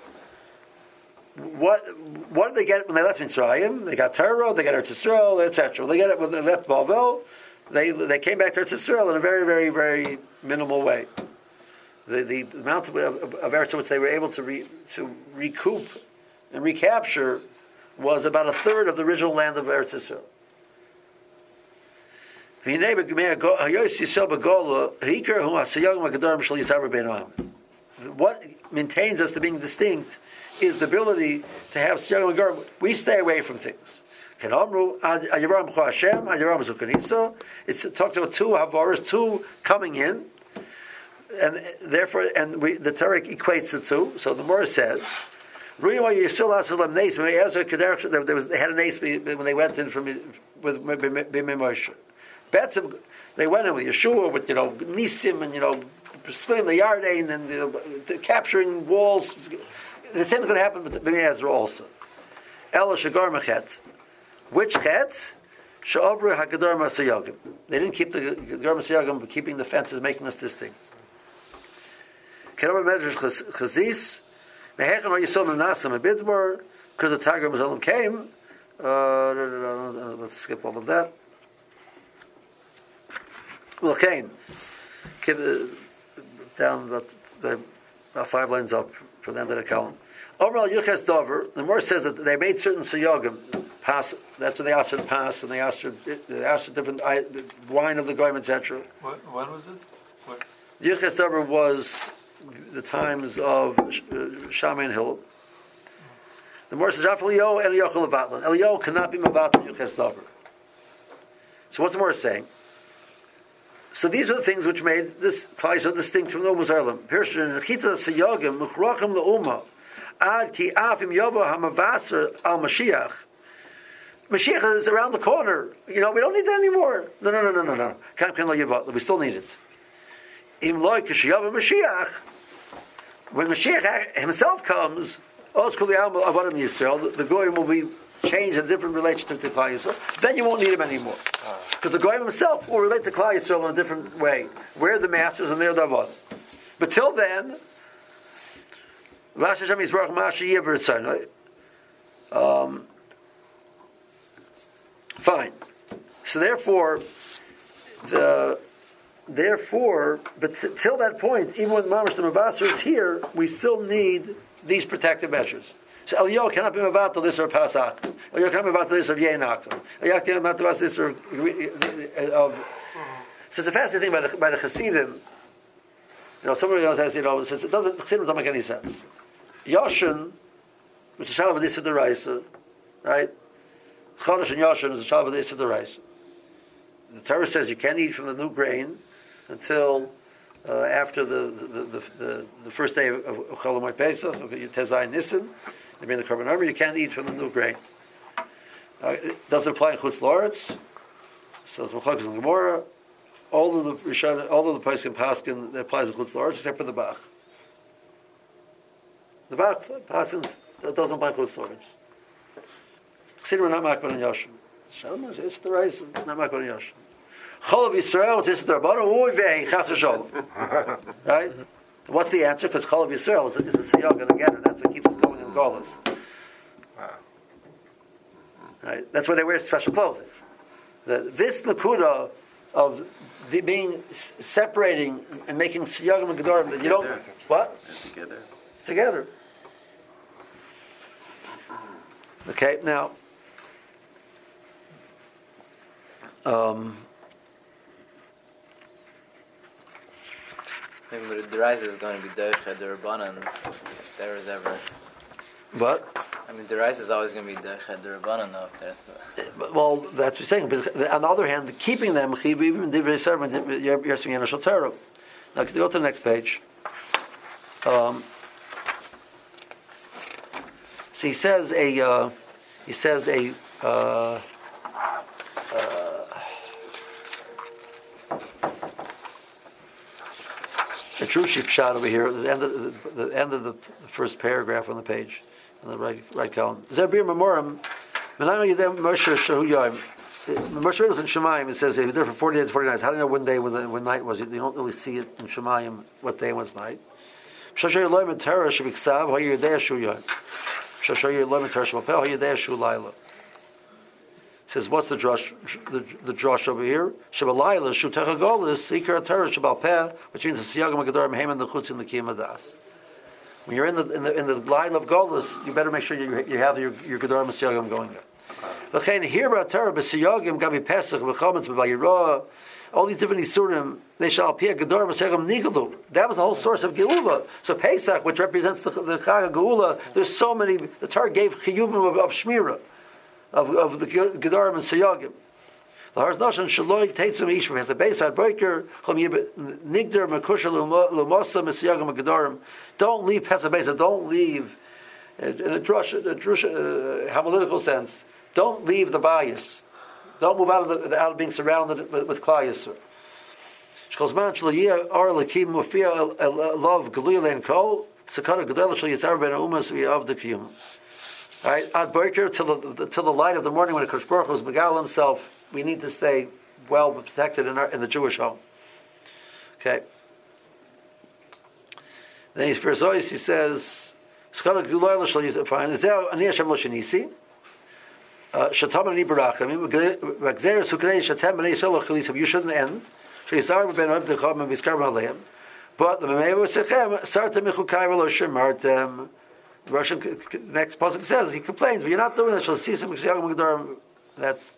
what what did they get when they left Mitzrayim? They got Torah, they got Eretz Yisrael, etc. They get it when they left Bavel. They they came back to Eretz Yisrael in a very very very minimal way the, the amount of, of, of which they were able to, re, to recoup and recapture was about a third of the original land of Eretz Yisrael. What maintains us to being distinct is the ability to have. We stay away from things. It's talked about two Havaras, two coming in, and therefore, and we, the Torah equates the two. So the Morah says, there was, they had an ace when they went in from with. Betzim, they went in with Yeshua, with you know Nisim and you know splitting the Yarden and you know, capturing walls. The same is going to happen with Bnei also. Ela Shagar Mechet. Which Chet? They didn't keep the Masayagim, but keeping the fences, making us distinct. Kerama Medrash Chazis, Mehechan Yisol Menasem Bidmar, because the Tiger Mazalim came. Uh, let's skip all of that. Well, came. Down about, about five lines up for the end of the column. Overall, Yuches Dover, the Morse says that they made certain siyogim pass. That's when they asked to pass, and they asked they asked different wine of the goyim, etc. When was this? Yuches Dover was the times of uh, and Hill. The more says Elio Elio Levatlan. Elio cannot be Mavatlan Yuches Dover. So what's the more saying? So these are the things which made this Klaisha distinct from the Ummah Zarlim. Pirshin Chita Siyogim Mukhrachim Le'umma Ad Ki Afim Yovo Hamavaser Al Mashiach Mashiach is around the corner. You know, we don't need that anymore. No, no, no, no, no, no. We still need it. Im loy kishiyava Mashiach. When Mashiach himself comes, Yisrael, the goyim will be changed in a different relationship to Klal Yisrael. Then you won't need him anymore, because the goyim himself will relate to Klal Yisrael in a different way. We're the masters and they're the avodah. But till then, Rosh Hashem Yisrael Mashiach Um, Fine. So therefore, the therefore, but t- till that point, even when Mamash the Mavasar is here, we still need these protective measures. So Eliyahu cannot be Mavatal this or Pasach. Eliyahu cannot be Mavatal this or Yenak. Eliyahu cannot be Mavatal this or uh, of. So it's a fascinating thing by the, by the Hasidim. You know, somebody else has, you know, says it doesn't, Hasidim don't make any sense. Yoshin, which is Shalom Adisa Deraisa, right? Chodesh and Yoshin is a Shalva Desa Derais. The Torah says you can't eat from the new grain until uh, after the the, the, the, the, first day of Cholamoy Pesach, of Tezai Nissen, they bring the korban omer, you can't eat from the new grain. Uh, it doesn't apply in Chutz Loretz, so it's Mechakos and Gemara. All of the Rishon, all of the Pesach Paskin that applies in Chutz Loretz, except for the Bach. The Bach, Paskin, doesn't apply in Chutz Loretz. Chassidim are not Yoshem. Shalom, it's the rice, not makbar on Yoshem. Chol of Yisrael, this is the Rabbanu, uy vei, chas v'sholom. <laughs> Right? What's the answer? Because Chol of Yisrael is a, is a siyog and again, and that's what keeps us going in Golas. Right? That's why they wear special clothing. The, this Nakuda of the being separating and making siyagim and gedorim that you don't what together together. Okay, now Um, Maybe the Deraisa is going to be Derech the if there is ever. What? I mean, Deraisa is always going to be Derech the Rabbanan, though. But, well, that's what you're saying. But on the other hand, keeping them, even Divrei Servant, you're saying Yenoshal Torah. Now, go to the next page. Um, so he says a, uh, he says a, uh, true sheep shot over here, at the end of the, the end of the first paragraph on the page, on the right right column. Zebir Memorim, Menano Yedem Moshe Shahu Yoim. Moshe was in Shemayim. It says he was there for forty days, forty nights. How do you know when day, when, when night was? You don't really see it in Shemayim what day what's night. Shashay Elohim and Torah Shaviksav Hayir Yedei Shu Yoim. Shashay Elohim and Torah Shavapel Hayir Yedei Shu Laila says, what's the drush, the, the drush over here? Shabalayla, Shutecha Ikar Torah Shabal Peh, which means the Siyagam Agadorim Heman the Chutz in the Kiyam Das. When you're in the, in the, in the line of Golis, you better make sure you, you have your, your Gedorim and Siyagam going there. Here about Torah, Gabi Pesach, B'chometz, B'vayirah, all these different Isurim, they shall appear Gedorim Siyagam Nigalu. That was the whole source of Geula. So Pesach, which represents the, the Chag Geula, there's so many, the Torah gave Chiyubim of, of Shmirah of, of the Gedarim and Sayagim. The Har Noshan Shaloi Teitzim Ishma has a base at Breaker, Nigder Makusha Lumosa Mesiyagim Gedarim. Don't leave Pesabesa, don't leave, in a drush, a drush, uh, analytical sense, don't leave the bias. Don't move out of, the, out of being surrounded with, with Klal Yisrael. Shkolzman Shaliyah Ar Lakim Mufia Love Galil Kol Sakara Gedel Shal Yitzar Ben Umas V'Av Dekiyum. Right? Ad Boker till the till the light of the morning when Kosh Baruch was Megal himself. We need to stay well protected in, our, in the Jewish home. Okay. Then he's for Zois, he says, Skala Gulayla you find is there oh, Ani Hashem lo shenisi. Uh, Shatam ani barachim. V'gzeres huknei shatem ani solo chalisav. You shouldn't end. Sheyizar ben Reb Techam and Vizkar Maleim. But the Memevu Sechem Sartem V'lo Shemartem. The Russian next pasuk says he complains, but you're not doing that. Shall see some That's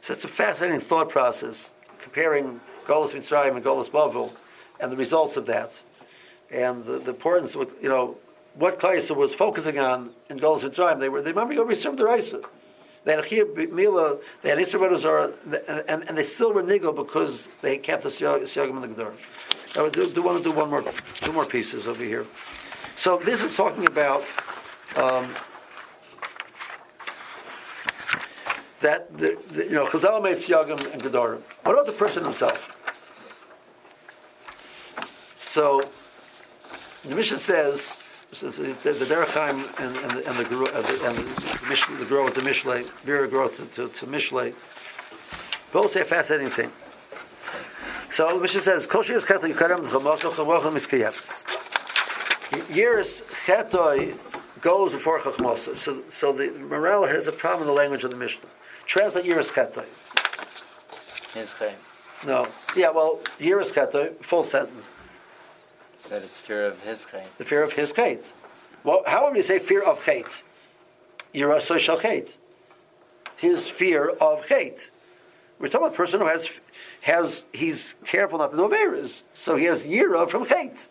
such a fascinating thought process, comparing Golas Mitzrayim and Golas Bavel, and the results of that, and the, the importance. With you know, what Kaisa was focusing on in Golos Mitzrayim. They were they remember served the Raisa. They had a Mila, they had Isra Zara, and, and they still were nigel because they kept the Siyagim in the Gedor. I do, do, want to do one more, two more pieces over here. So this is talking about um, that the, the, you know Chazal made Siyagim and Gedorim. What about the person himself? So the mission says the, Derechheim and, and, the, and the and the, and the, Mish, the with the Mishle, Vera growth to, to, to Mishle, both say a fascinating thing. So the mission says, Kol Shiras Chetoi Yikarem Chomosho Chomosho Miskayef. Years Chetoi goes before Chachmosa. So, so the Morale has a problem in the language of the Mishnah. Translate Years Chetoi. No. Yeah, well, Years Chetoi, full sentence. That it's fear of his chait. The fear of his chait. Well, how would you say fear of chait? Yira social chait. His fear of chait. We're talking about a person who has has he's careful not to do averas, so he has yira from chait.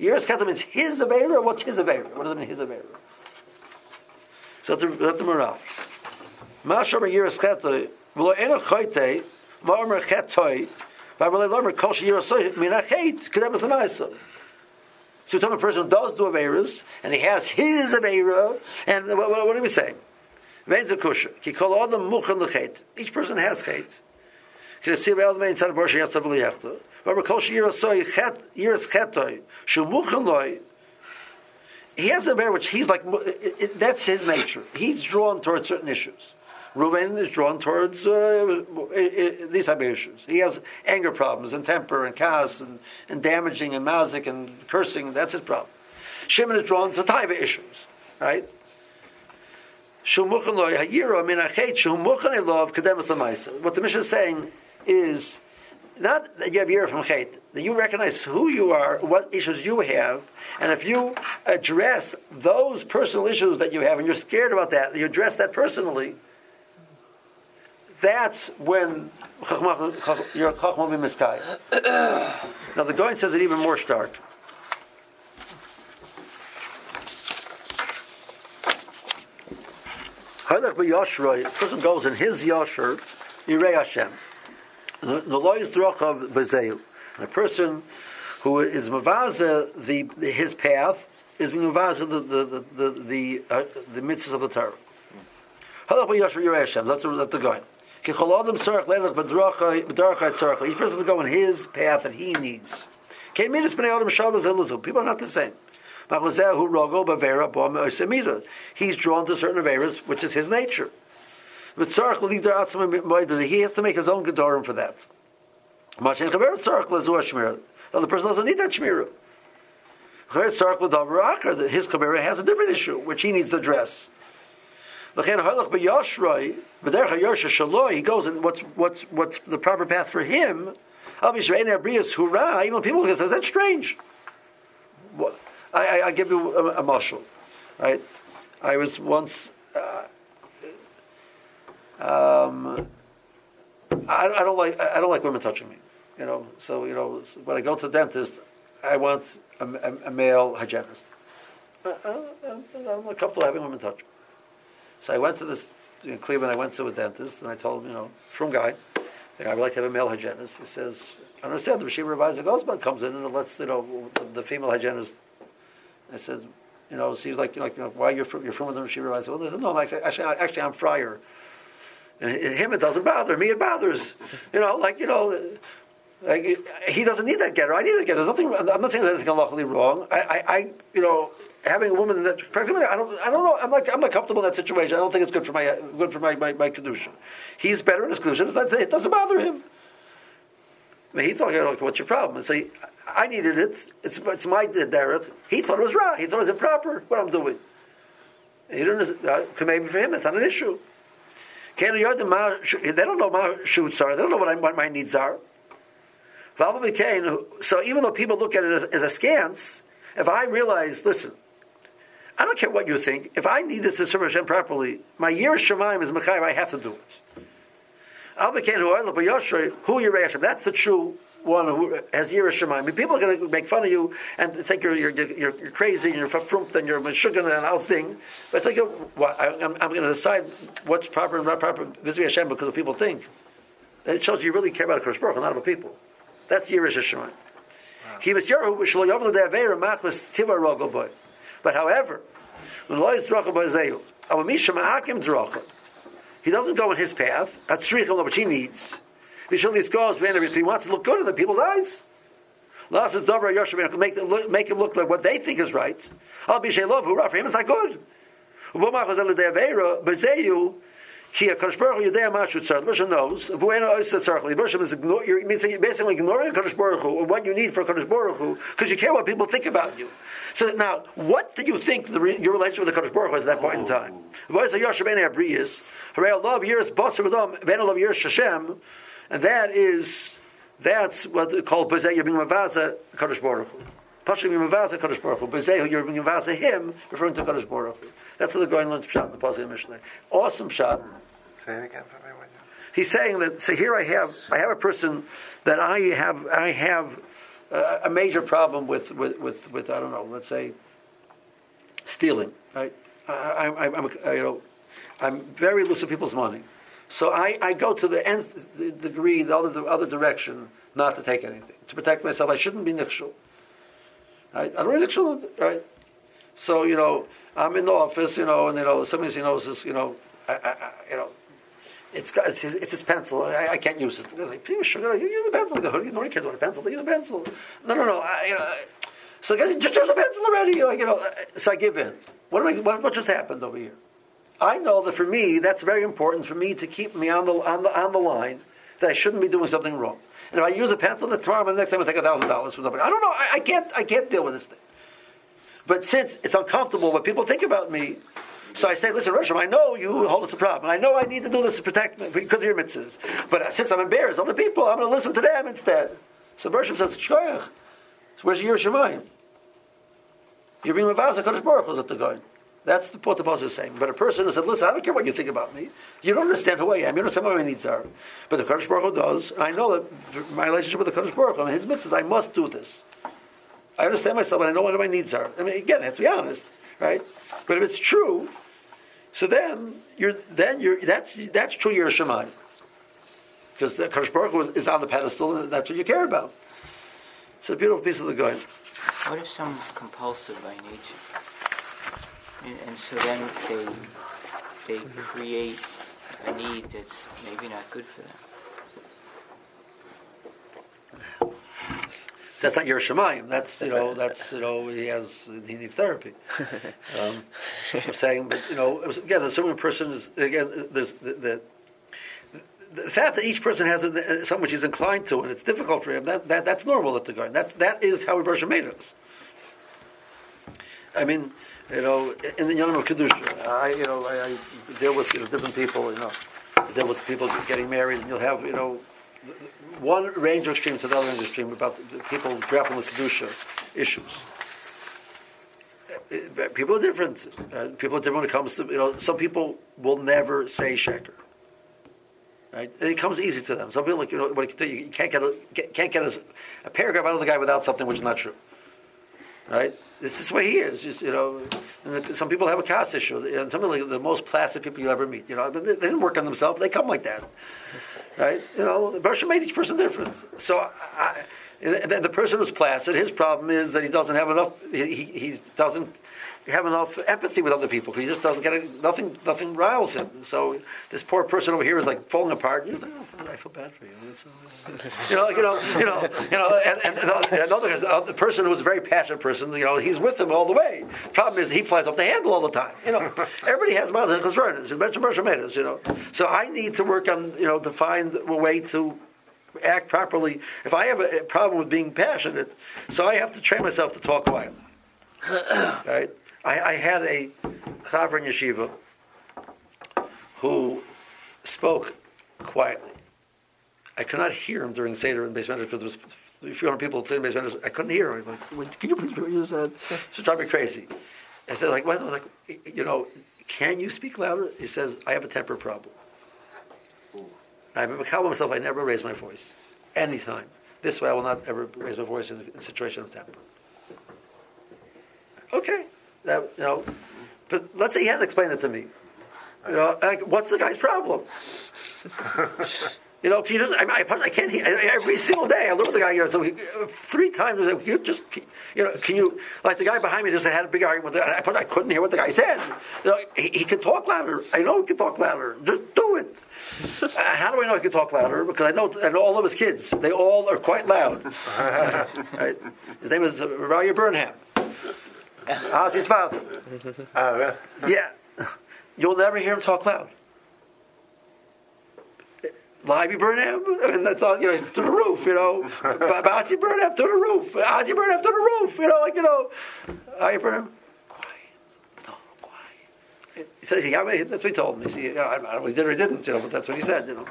Yira's kata means his avera. What's his avera? What does it mean his avera? So that's the, morale. Mashar yiras kata v'lo eno chayte v'omer chetoi v'amalei lomer kol sheyira soy min ha'chait kedem es so tell a person does do Averas, and he has his Avera, and what, what, what do we say? Each person has chet. He has a bear which he's like, it, it, that's his nature. He's drawn towards certain issues. Reuven is drawn towards uh, these type of issues. He has anger problems and temper and chaos and, and damaging and mazik and cursing. That's his problem. Shimon is drawn to taiva issues, right? What the mission is saying is not that you have yira from chait, that you recognize who you are, what issues you have, and if you address those personal issues that you have, and you're scared about that, you address that personally, that's when your chachma will be miskai. now the Gaon says it even more stark. Halach b'yoshroi, a person goes in his yosher, Yirei Hashem. The law is drochav b'zeil. A person who is mavaza the, his path is mavaza the the the the uh, the mitzvahs of the Torah. Halach b'yosher Yirei. That's the, that's the Gaon. Each person to go in his path that he needs. People are not the same. He's drawn to certain averas, which is his nature. He has to make his own gedorim for that. The other person doesn't need that shmirah. His kabera has a different issue, which he needs to address. He goes and what's what's what's the proper path for him. Even people say that's strange. I, I, I give you a, a marshal, right? I was once. Uh, um, I, I, don't like I don't like women touching me, you know. So you know when I go to the dentist, I want a, a, a male hygienist. I, I'm not comfortable having women touch. So I went to this in Cleveland. I went to a dentist, and I told him, you know, from guy, I would like to have a male hygienist. He says, I understand the Rashiva Revised Gosman comes in and lets you know the, the, female hygienist. I said, you know, seems like you know, like, you know why you're from, you're from the Rashiva Revised. Well, said, no, actually, actually, actually, I'm friar. And him, it doesn't bother me. It bothers, you know, like you know. Like, he doesn't need that getter. I need that getter. There's nothing. I'm not saying there's anything luckily wrong. I, I, I, you know, having a woman that's pregnant, I don't, I don't know. I'm not, I'm not comfortable in that situation. I don't think it's good for my, good for my, my, my kedusha. He's better in his kedusha. It doesn't bother him. I mean, he thought, okay, what's your problem? And say, I needed it. It's, it's my derech. He thought it was wrong. He thought it was improper. What I'm doing. He didn't. Uh, maybe for him, that's not an issue. They don't know my shoots are. They don't know what, I, what my needs are. So even though people look at it as, as a scance, if I realize, listen, I don't care what you think. If I need this to serve Hashem properly, my year Shemaim is Mechayiv, I have to do it. Who but you That's the true one who has mean, people are going to make fun of you and think you're you're, you're, you're crazy and you're frumped and you're meshuggah and all thing. But think, like, oh, well, I, am going to decide what's proper and not proper Vizvi Hashem because of people think. And it shows you really care about the Kodesh Baruch not about people. That's Yiras Shemayim. But however, when the lawyer is Droch, he doesn't go in his path. That's which he needs. He goes, he wants to look good in the people's eyes. Make, them look, make him look like what they think is right. Be love who for him it's not good. Ki HaKadosh Baruch Hu Yudei Mashu Tzar. The Bershom knows. V'uena Oysa Tzarech. The Bershom is ignore, you're, basically ignoring HaKadosh Baruch Hu what you need for HaKadosh Baruch Hu because you care what people think about you. So now, what do you think the, your relationship with the HaKadosh Baruch Hu is at that point in time? Oh. V'oysa Yosher Ben Abriyas. Hooray, love years Basar V'dom. Ben love years Shashem. And that is, that's what they call Bezeh Yabim Mavaza HaKadosh Baruch. Pashim Yimavaza HaKadosh Baruch Hu. Bezeh Yabim Mavaza Him, referring to HaKadosh Baruch Hu. That's what the Gaon learns Pshat in the Pasuk Mishnah. Awesome shot. Say it again for me. You? He's saying that. So here I have I have a person that I have I have a, a major problem with, with, with, with I don't know. Let's say stealing. Right. I, I, I'm you know I'm very loose with people's money. So I, I go to the nth degree, the other, the other direction, not to take anything. To protect myself, I shouldn't be nichshul. Right? I don't nichshul, right? So, you know, I'm in the office, you know, and, you know, somebody, you know, says, you know, I, I, you know, it's got, it's, it's his pencil. I, I can't use it. They're like, sure, you use the pencil. The hoodie, nobody cares about a pencil. Use a pencil. No, no, no. I, you know, so guys, just use a pencil already. Like, you know, uh, so I give in. What, am I, what, what just happened over here? I know that for me, that's very important for me to keep me on the, on the, on the line that I shouldn't be doing something wrong. And if I use a pencil, then tomorrow, the next time I take a thousand dollars from somebody. I don't know. I, I, can't. I can't deal with this thing. But since it's uncomfortable what people think about me, so I say, listen, Rosham, I know you hold us a problem. I know I need to do this to protect me because of your mitzvahs. But uh, since I'm embarrassed, other people, I'm Gaon to listen to them instead. So Rosham says, Shkoyach. So where's your Shemayim? You're being Mavaz, Kodesh Baruch Hu, the going. That's what the Pasuk is saying. But a person who said, listen, I don't care what you think about me. You don't understand who I am. You don't understand what my needs are. But the Kodesh Baruch Hu does. I know that my relationship with the Kodesh Baruch Hu, mean, his mitzvahs, I must do this. I understand myself and I know what my needs are. I mean, again, let's be honest, right? But if it's true, so then you're then you're that's that's true. You're a shaman because the Kodesh Baruch Hu is on the pedestal, and that's what you care about. It's a beautiful piece of the guide. What if someone's compulsive by nature, and, and so then they they create a need that's maybe not good for them? that's not your shemayim. That's you know that's you know he has he needs therapy. <laughs> Um, I'm saying, but you know again, assuming a person is again there's the, the, the fact that each person has something which he's inclined to, and it's difficult for him, that, that that's normal at the guy. That's that is how Rebbe made us. I mean, you know, in the Yom Kedusha, I you know I, I deal with you know, different people. You know, I deal with people getting married, and you'll have you know one range of extremes to the other range of extreme about people grappling with kedusha issues. Uh, people are different. Uh, people are different when it comes to you know. Some people will never say sheker. Right? It comes easy to them. Some people, like you know, what you can't get a, can't get a, a paragraph out of the guy without something which is not true. Right? It's the way he is. Just, you know, and some people have a caste issue, and some of the, the most placid people you ever meet. You know, they, they didn't work on themselves; they come like that right? You know, the Baruch made each person different. So, I, and the person who's placid, his problem is that he doesn't have enough. He, he doesn't have enough empathy with other people. Because he just doesn't get a, nothing. Nothing riles him. So this poor person over here is like falling apart. Like, oh, I feel bad for you. <laughs> you know, you know, you know, you know. And, and, and another uh, the person who's a very passionate person, you know, he's with them all the way. Problem is, he flies off the handle all the time. You know, <laughs> everybody has miles and concerns. You know, so I need to work on you know to find a way to act properly. If I have a problem with being passionate, so I have to train myself to talk quietly. <clears throat> right? I, I had a chaver in yeshiva who spoke quietly. I could not hear him during Seder in base because there was a few hundred people sitting in base I couldn't hear him. Like, can you please repeat what you said? <laughs> It driving me crazy. I said, like, what? I was like, you know, can you speak louder? He says, I have a temper problem. I remember telling myself I never raise my voice. Anytime. This way I will not ever raise my voice in a, situation of temper. Okay. That, you know, but let's say he hadn't explained it to me. You know, like, what's the guy's problem? you know, you just, I, I, I can't hear, every single day I look at the guy, you know, so he, three times, you just, you know, can you, like the guy behind me just had a big argument with it, I, I couldn't hear what the guy said. You know, he, he can talk louder. I know he can talk louder. Just do it. uh, how do I know he can talk louder? Because I know, I know all of his kids. They all are quite loud. <laughs> right? His name is Rabbi Burnham. How's his father? Oh, yeah. Yeah. You'll never hear him talk loud. Libby Burnham, I mean, that's all, you know, to the roof, you know. Ozzy Burnham to the roof. Ozzy Burnham to the roof, you know, like, you know. Ozzy Burnham, quiet. No, quiet. He said, yeah, that's what he told me. See, you know, I don't know if he did or he didn't, you know, but that's what he said, you know.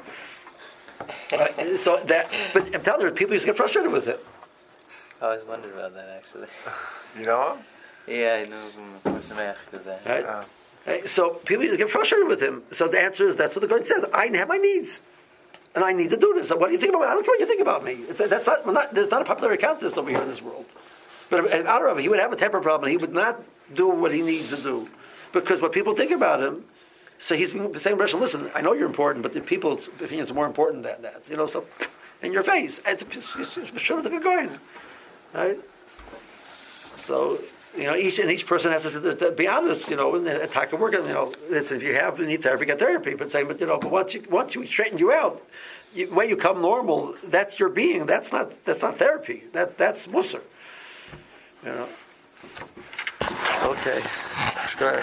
Uh, so that, but I'm telling you, people used to get frustrated with him. I always wondered about that, actually. You know him? Yeah, I know from Sameach, because that. Right? Uh, Right? So people used to get frustrated with him. So the answer is that's what the God says. I have my needs. And I need to do this. So what do you think about me? I don't care what you think about me. It's, that's not, not, there's not a popular account of this over here in this world. But if, out of it, he would have a temper problem. He would not do what he needs to do. Because what people think about him, so he's saying, listen, I know you're important, but the people's opinions are more important than that. You know, so in your face. It's, it's, it's, sure to going. Right? So you know, each and each person has to, to be honest. You know, and attack a work. And, You know, if you have you need therapy, get therapy. But saying, but you know, but once you once we straighten you out, you, when you come normal, that's your being. That's not that's not therapy. That's that's musser. You know. Okay. Good.